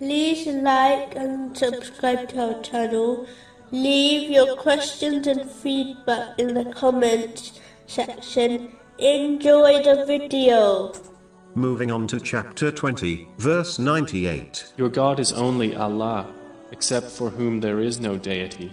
like and subscribe to our channel. Leave your questions and feedback in the comments section. Enjoy the video. Moving on to chapter 20, verse 98. Your God is only Allah, except for whom there is no deity.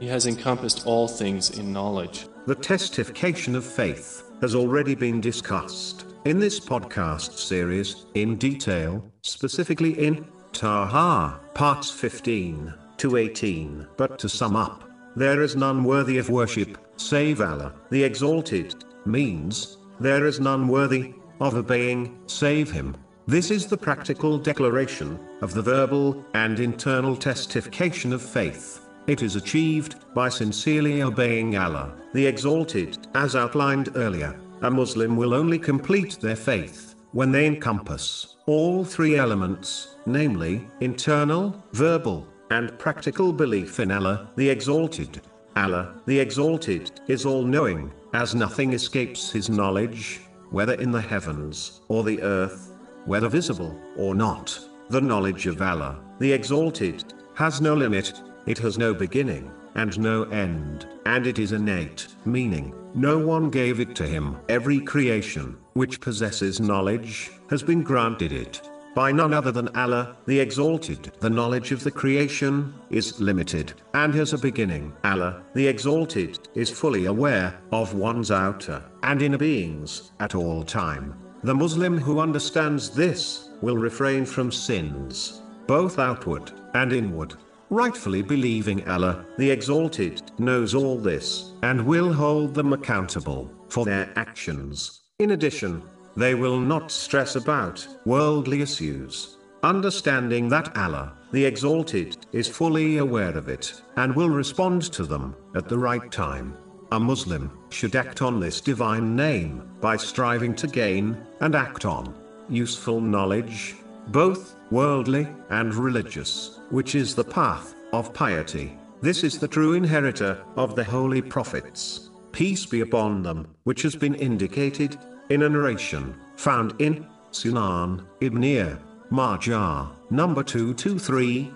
He has encompassed all things in knowledge. The testification of faith has already been discussed in this podcast series in detail, specifically in Taha, parts 15 to 18. But to sum up, there is none worthy of worship, save Allah, the Exalted, means, there is none worthy of obeying, save Him. This is the practical declaration of the verbal and internal testification of faith. It is achieved by sincerely obeying Allah, the Exalted, as outlined earlier. A Muslim will only complete their faith when they encompass all three elements, namely, internal, verbal, and practical belief in Allah, the Exalted. Allah, the Exalted, is all knowing, as nothing escapes His knowledge, whether in the heavens or the earth, whether visible or not. The knowledge of Allah, the Exalted, has no limit, it has no beginning, and no end, and it is innate, meaning, no one gave it to him. Every creation, which possesses knowledge, has been granted it. By none other than Allah, the Exalted. The knowledge of the creation is limited, and has a beginning. Allah, the Exalted, is fully aware of one's outer and inner beings at all time. The Muslim who understands this will refrain from sins, both outward and inward rightfully believing Allah, the Exalted, knows all this, and will hold them accountable for their actions. In addition, they will not stress about worldly issues, understanding that Allah, the Exalted, is fully aware of it, and will respond to them at the right time. A Muslim should act on this divine name by striving to gain and act on useful knowledge, both worldly and religious, which is the path of piety. This is the true inheritor of the holy prophets, peace be upon them, which has been indicated in a narration found in Sunan Ibn Majah, number 223,